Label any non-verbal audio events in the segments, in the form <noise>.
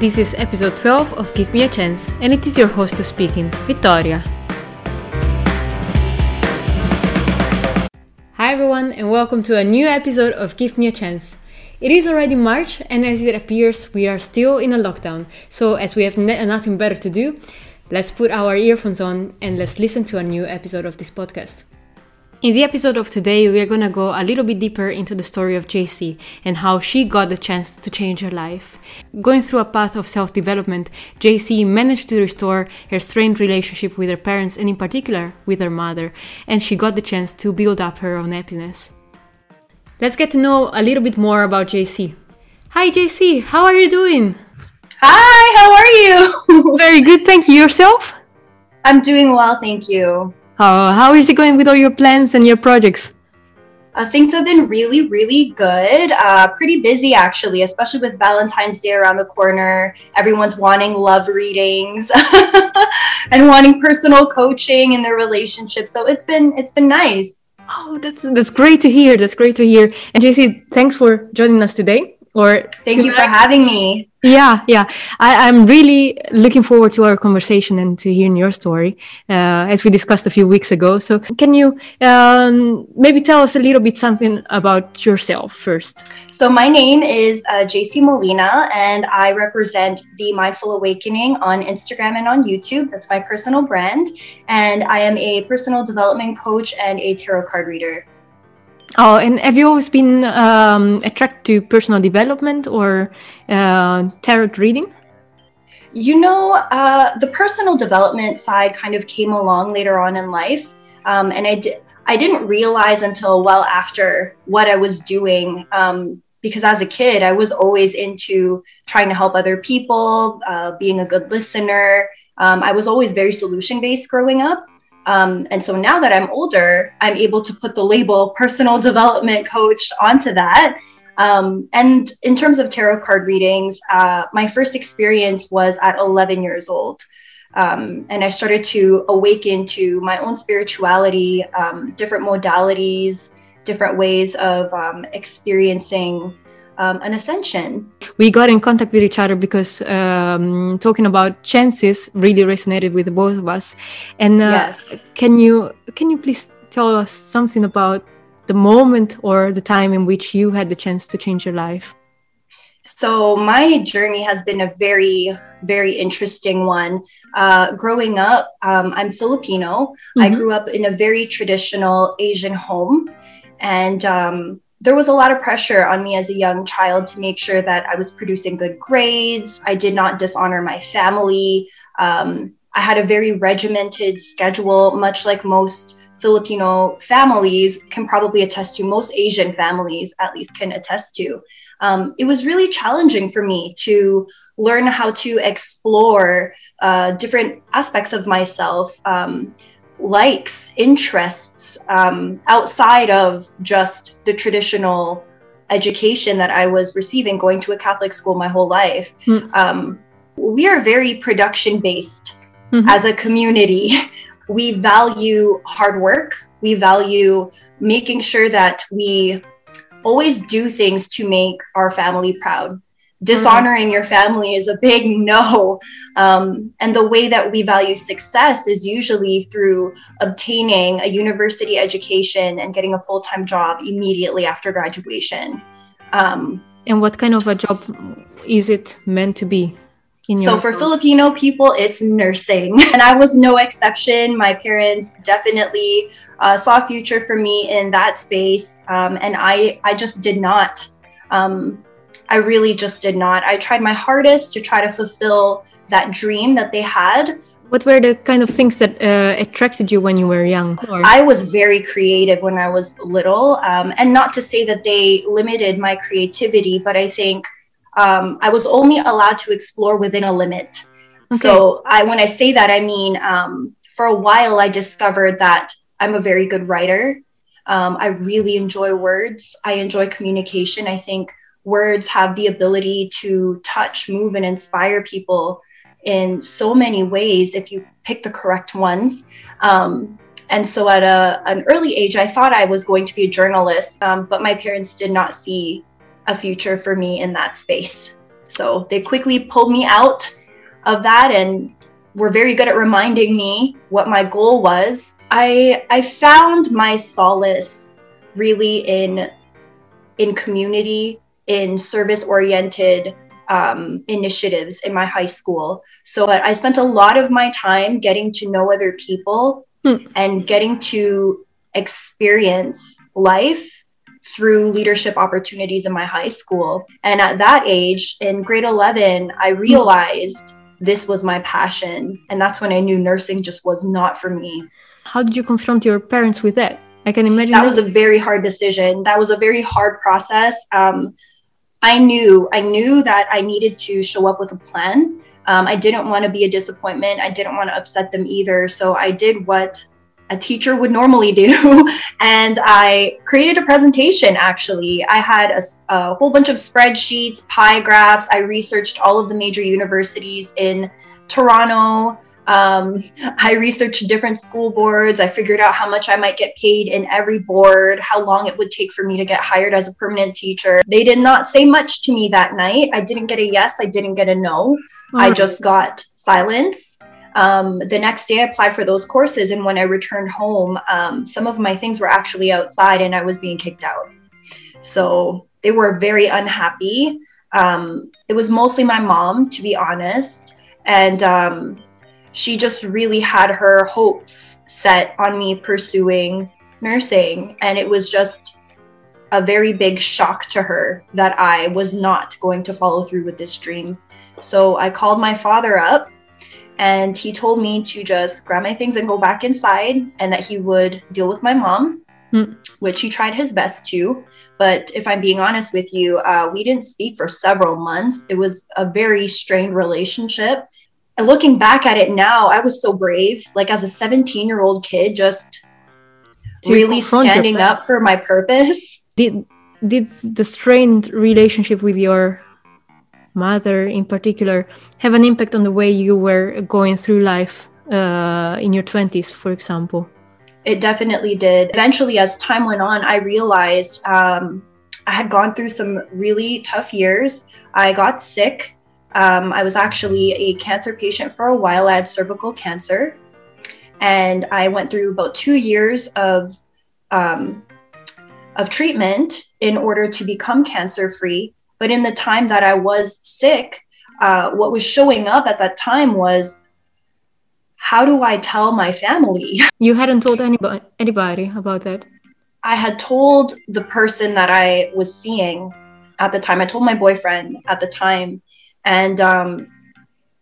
This is episode 12 of Give Me a Chance, and it is your host speaking, Vittoria. Hi everyone, and welcome to a new episode of Give Me a Chance. It is already March, and as it appears, we are still in a lockdown. So, as we have ne- nothing better to do, let's put our earphones on and let's listen to a new episode of this podcast. In the episode of today, we are going to go a little bit deeper into the story of JC and how she got the chance to change her life. Going through a path of self development, JC managed to restore her strained relationship with her parents and, in particular, with her mother, and she got the chance to build up her own happiness. Let's get to know a little bit more about JC. Hi, JC, how are you doing? Hi, how are you? Very good, thank you. Yourself? I'm doing well, thank you. How is it going with all your plans and your projects? Uh, things have been really, really good. Uh, pretty busy, actually, especially with Valentine's Day around the corner. Everyone's wanting love readings <laughs> and wanting personal coaching in their relationship. So it's been it's been nice. Oh, that's that's great to hear. That's great to hear. And JC, thanks for joining us today. Or thank you for having me. Yeah, yeah. I, am really looking forward to our conversation and to hearing your story, uh, as we discussed a few weeks ago. So, can you um, maybe tell us a little bit something about yourself first? So, my name is uh, JC Molina, and I represent the Mindful Awakening on Instagram and on YouTube. That's my personal brand. And I am a personal development coach and a tarot card reader. Oh, and have you always been um, attracted to personal development or uh, tarot reading? You know, uh, the personal development side kind of came along later on in life, um, and I did. I didn't realize until well after what I was doing. Um, because as a kid, I was always into trying to help other people, uh, being a good listener. Um, I was always very solution based growing up. Um, and so now that I'm older, I'm able to put the label personal <laughs> development coach onto that. Um, and in terms of tarot card readings, uh, my first experience was at 11 years old. Um, and I started to awaken to my own spirituality, um, different modalities, different ways of um, experiencing um, an ascension. We got in contact with each other because um, talking about chances really resonated with both of us. And uh, yes. can you can you please tell us something about the moment or the time in which you had the chance to change your life? So my journey has been a very, very interesting one. Uh, growing up, um, I'm Filipino. Mm-hmm. I grew up in a very traditional Asian home, and um, there was a lot of pressure on me as a young child to make sure that I was producing good grades. I did not dishonor my family. Um, I had a very regimented schedule, much like most Filipino families can probably attest to, most Asian families at least can attest to. Um, it was really challenging for me to learn how to explore uh, different aspects of myself. Um, likes, interests um, outside of just the traditional education that I was receiving going to a Catholic school my whole life. Mm. Um, we are very production based mm-hmm. as a community. <laughs> We value hard work. We value making sure that we always do things to make our family proud dishonoring your family is a big no. Um, and the way that we value success is usually through obtaining a university education and getting a full time job immediately after graduation. Um, and what kind of a job is it meant to be? so for Filipino people, it's nursing, <laughs> and I was no exception. My parents definitely uh, saw a future for me in that space, um, and I I just did not. Um, I really just did not. I tried my hardest to try to fulfill that dream that they had. What were the kind of things that uh, attracted you when you were young? Or? I was very creative when I was little. Um, and not to say that they limited my creativity, but I think um, I was only allowed to explore within a limit. Okay. So I, when I say that, I mean, um, for a while, I discovered that I'm a very good writer. Um, I really enjoy words. I enjoy communication. I think words have the ability to touch, move, and inspire people in so many ways if you pick the correct ones. Um, and so at a, an early age, I thought I was going to be a journalist, um, but my parents did not see a future for me in that space. So they quickly pulled me out of that and were very good at reminding me what my goal was. I I found my solace really in in community, in service oriented um, initiatives in my high school. So I spent a lot of my time getting to know other people hmm. and getting to experience life through leadership opportunities in my high school. And at that age, in grade 11, I realized this was my passion. And that's when I knew nursing just was not for me. How did you confront your parents with that? I can imagine that, that was a very hard decision. That was a very hard process. Um, I knew I knew that I needed to show up with a plan. Um, I didn't want to be a disappointment. I didn't want to upset them either. So I did what a teacher would normally do, <laughs> and I created a presentation. Actually, I had a, a whole bunch of spreadsheets, pie graphs. I researched all of the major universities in Toronto, um, I researched different school boards. I figured out how much I might get paid in every board, how long it would take for me to get hired as a permanent teacher. They did not say much to me that night. I didn't get a yes, I didn't get a no. I just got silence. Um, the next day, I applied for those courses. And when I returned home, um, some of my things were actually outside and I was being kicked out. So they were very unhappy. Um, it was mostly my mom, to be honest. And um, she just really had her hopes set on me pursuing nursing. And it was just a very big shock to her that I was not going to follow through with this dream. So I called my father up and he told me to just grab my things and go back inside and that he would deal with my mom, mm. which he tried his best to. But if I'm being honest with you, uh, we didn't speak for several months. It was a very strained relationship. And looking back at it now, I was so brave. Like as a 17 year old kid, just really standing up for my purpose. Did did the strained relationship with your mother, in particular, have an impact on the way you were going through life uh, in your 20s, for example? It definitely did. Eventually, as time went on, I realized um, I had gone through some really tough years. I got sick um, I was actually a cancer patient for a while. I had cervical cancer, and I went through about two years of um, of treatment in order to become cancer free. But in the time that I was sick, uh, what was showing up at that time was how do I tell my family? <laughs> You hadn't told anybody anybody about that. I had told the person that I was seeing at the time. I told my boyfriend at the time, and um,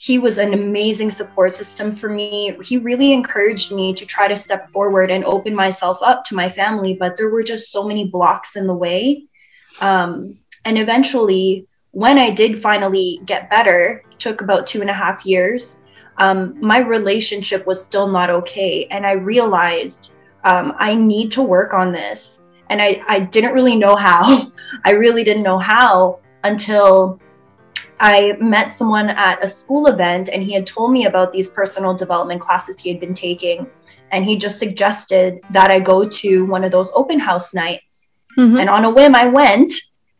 he was an amazing support system for me. He really encouraged me to try to step forward and open myself up to my family, but there were just so many blocks in the way. Um, and eventually, when I did finally get better, took about two and a half years. Um, my relationship was still not okay, and I realized um, I need to work on this. And I, I didn't really know how. <laughs> I really didn't know how until I met someone at a school event and he had told me about these personal development classes he had been taking. And he just suggested that I go to one of those open house nights. Mm-hmm. And on a whim, I went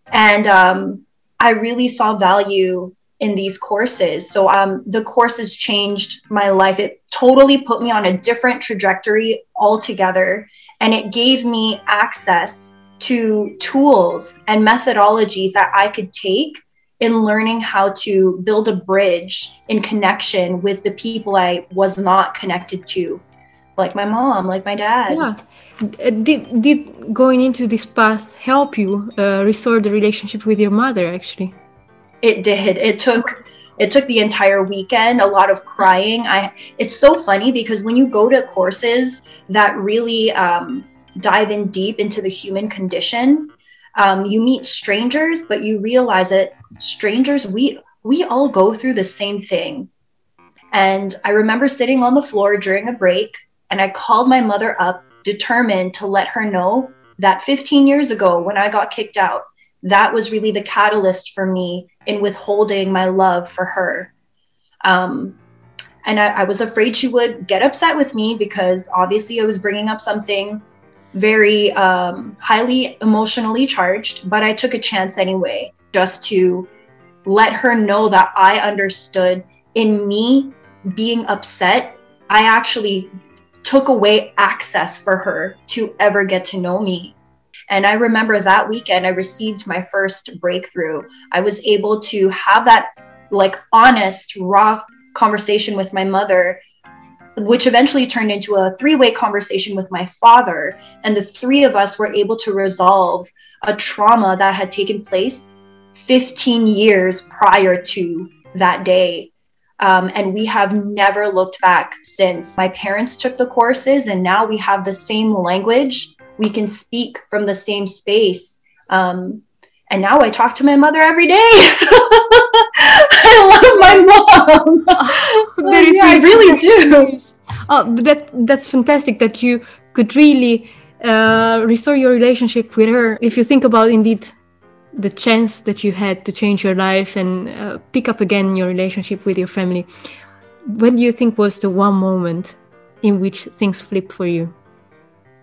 and um, I really saw value in these courses. So um, the courses changed my life. It totally put me on a different trajectory altogether. And it gave me access to tools and methodologies that I could take in learning how to build a bridge in connection with the people I was not connected to, like my mom, like my dad. Yeah. Did, did going into this path help you uh, restore the relationship with your mother actually? It did. It took it took the entire weekend a lot of crying i it's so funny because when you go to courses that really um, dive in deep into the human condition um, you meet strangers but you realize that strangers we we all go through the same thing. And i remember sitting on the floor during a break and i called my mother up determined to let her know that 15 years ago when i got kicked out that was really the catalyst for me in withholding my love for her. Um, and I, I was afraid she would get upset with me because obviously i was bringing up something very um, highly emotionally charged, but I took a chance anyway, just to let her know that I understood in me being upset, I actually took away access for her to ever get to know me. And I remember that weekend, I received my first breakthrough. I was able to have that like honest, raw conversation with my mother, which eventually turned into a three way conversation with my father. And the three of us were able to resolve a trauma that had taken place 15 years prior to that day. Um, and we have never looked back since. My parents took the courses, and now we have the same language. We can speak from the same space. Um, and now I talk to my mother every day. <laughs> I love my mom. Oh, that is yeah, I really do. Oh, that that's fantastic that you could really uh, restore your relationship with her. If you think about indeed the chance that you had to change your life and uh, pick up again your relationship with your family, what do you think was the one moment in which things flipped for you?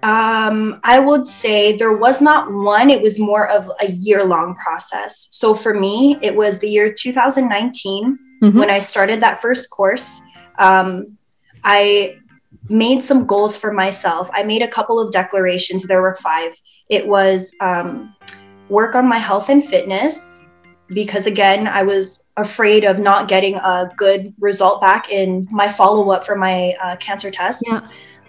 Um, I would say there was not one, it was more of a year long process. So for me, it was the year 2019 mm-hmm. when I started that first course. Um, I made some goals for myself. I made a couple of declarations. There were five. It was um, work on my health and fitness because again i was afraid of not getting a good result back in my follow-up for my uh, cancer tests yeah.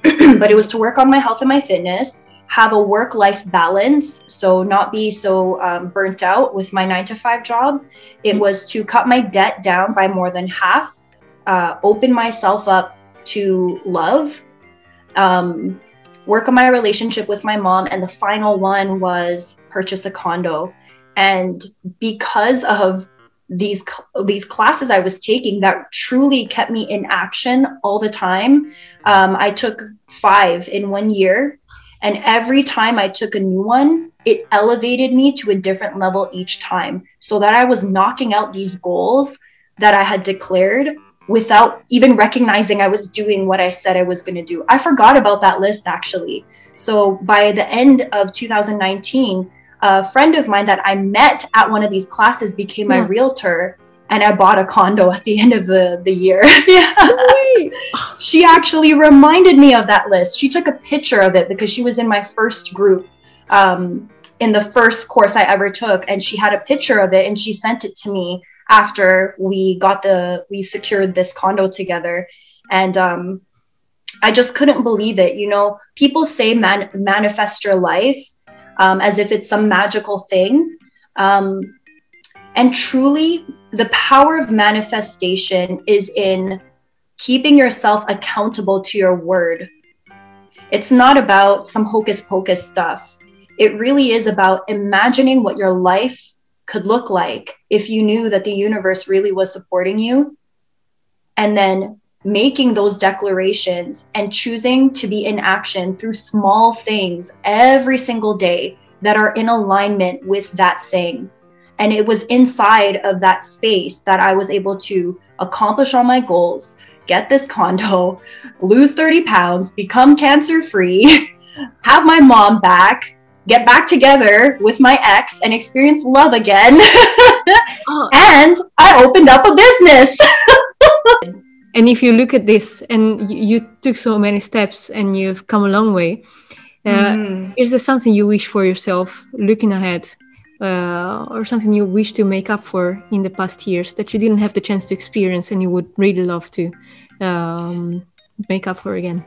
<clears throat> but it was to work on my health and my fitness have a work-life balance so not be so um, burnt out with my nine to five job it mm-hmm. was to cut my debt down by more than half uh, open myself up to love um, work on my relationship with my mom. And the final one was purchase a condo. And because of these these classes I was taking that truly kept me in action all the time. Um, I took five in one year, and every time I took a new one, it elevated me to a different level each time, so that I was knocking out these goals that I had declared without even recognizing I was doing what I said I was going to do. I forgot about that list actually. So by the end of 2019, a friend of mine that I met at one of these classes became my yeah. realtor and I bought a condo at the end of the, the year. <laughs> yeah. she actually reminded me of that list. She took a picture of it because she was in my first group. Um, in the first course I ever took, and she had a picture of it and she sent it to me after we got the we secured this condo together and um i just couldn't believe it you know people say man- manifest your life um, as if it's some magical thing. Um, and truly the power of manifestation is in keeping yourself accountable to your word. It's not about some hocus pocus stuff. It really is about imagining what your life could look like if you knew that the universe really was supporting you. And then making those declarations and choosing to be in action through small things every single day that are in alignment with that thing. And it was inside of that space that I was able to accomplish all my goals, get this condo, lose 30 pounds, become cancer free, <laughs> have my mom back, get back together with my ex and experience love again. <laughs> oh. And I opened up a business. <laughs> and if you look at this and you, took so many steps and you've come a long way, uh, mm. is there something you wish for yourself looking ahead? Uh, or something you wish to make up for in the past years that you didn't have the chance to experience and you would really love to um, make up for again?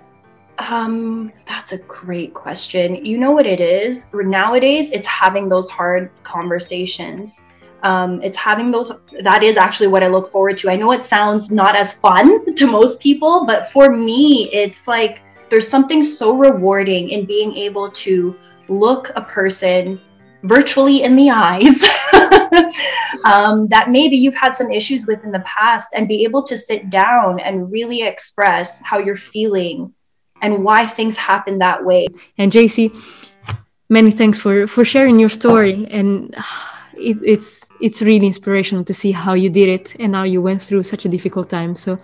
Um, that's a great question. You know what it is? Nowadays, it's having those hard conversations. Um, it's having those, that is actually what I look forward to. I know it sounds not as fun <laughs> to most people, but for me, it's like there's something so rewarding in being able to look a person virtually in the <laughs> eyes um, that maybe you've had some issues with in the past and be able to sit down and really express how you're feeling and why things happen that way. And JC, many thanks for for sharing your story and it, it's it's really inspirational to see how you did it and how you went through such a difficult time. So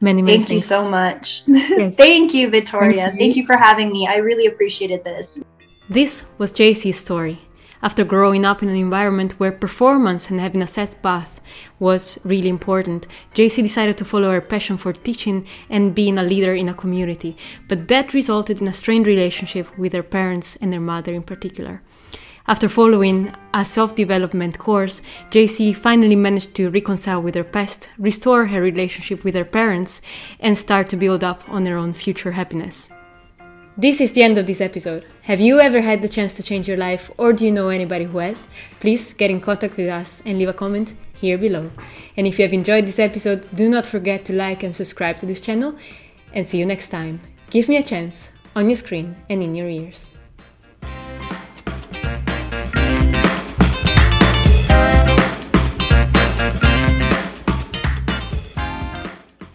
many many thank thanks. you so much. <laughs> Yes. thank you, Victoria. Thank you. thank you for having me. I really appreciated this. This was JC's story. After growing up in an environment where performance and having a set path was really important, JC decided to follow her passion for teaching and being a leader in a community, but that resulted in a strained relationship with her parents and her mother in particular. After following a self development course, JC finally managed to reconcile with her past, restore her relationship with her parents, and start to build up on her own future happiness. This is the end of this episode. Have you ever had the chance to change your life, or do you know anybody who has? Please get in contact with us and leave a comment here below. And if you have enjoyed this episode, do not forget to like and subscribe to this channel. And see you next time. Give me a chance on your screen and in your ears.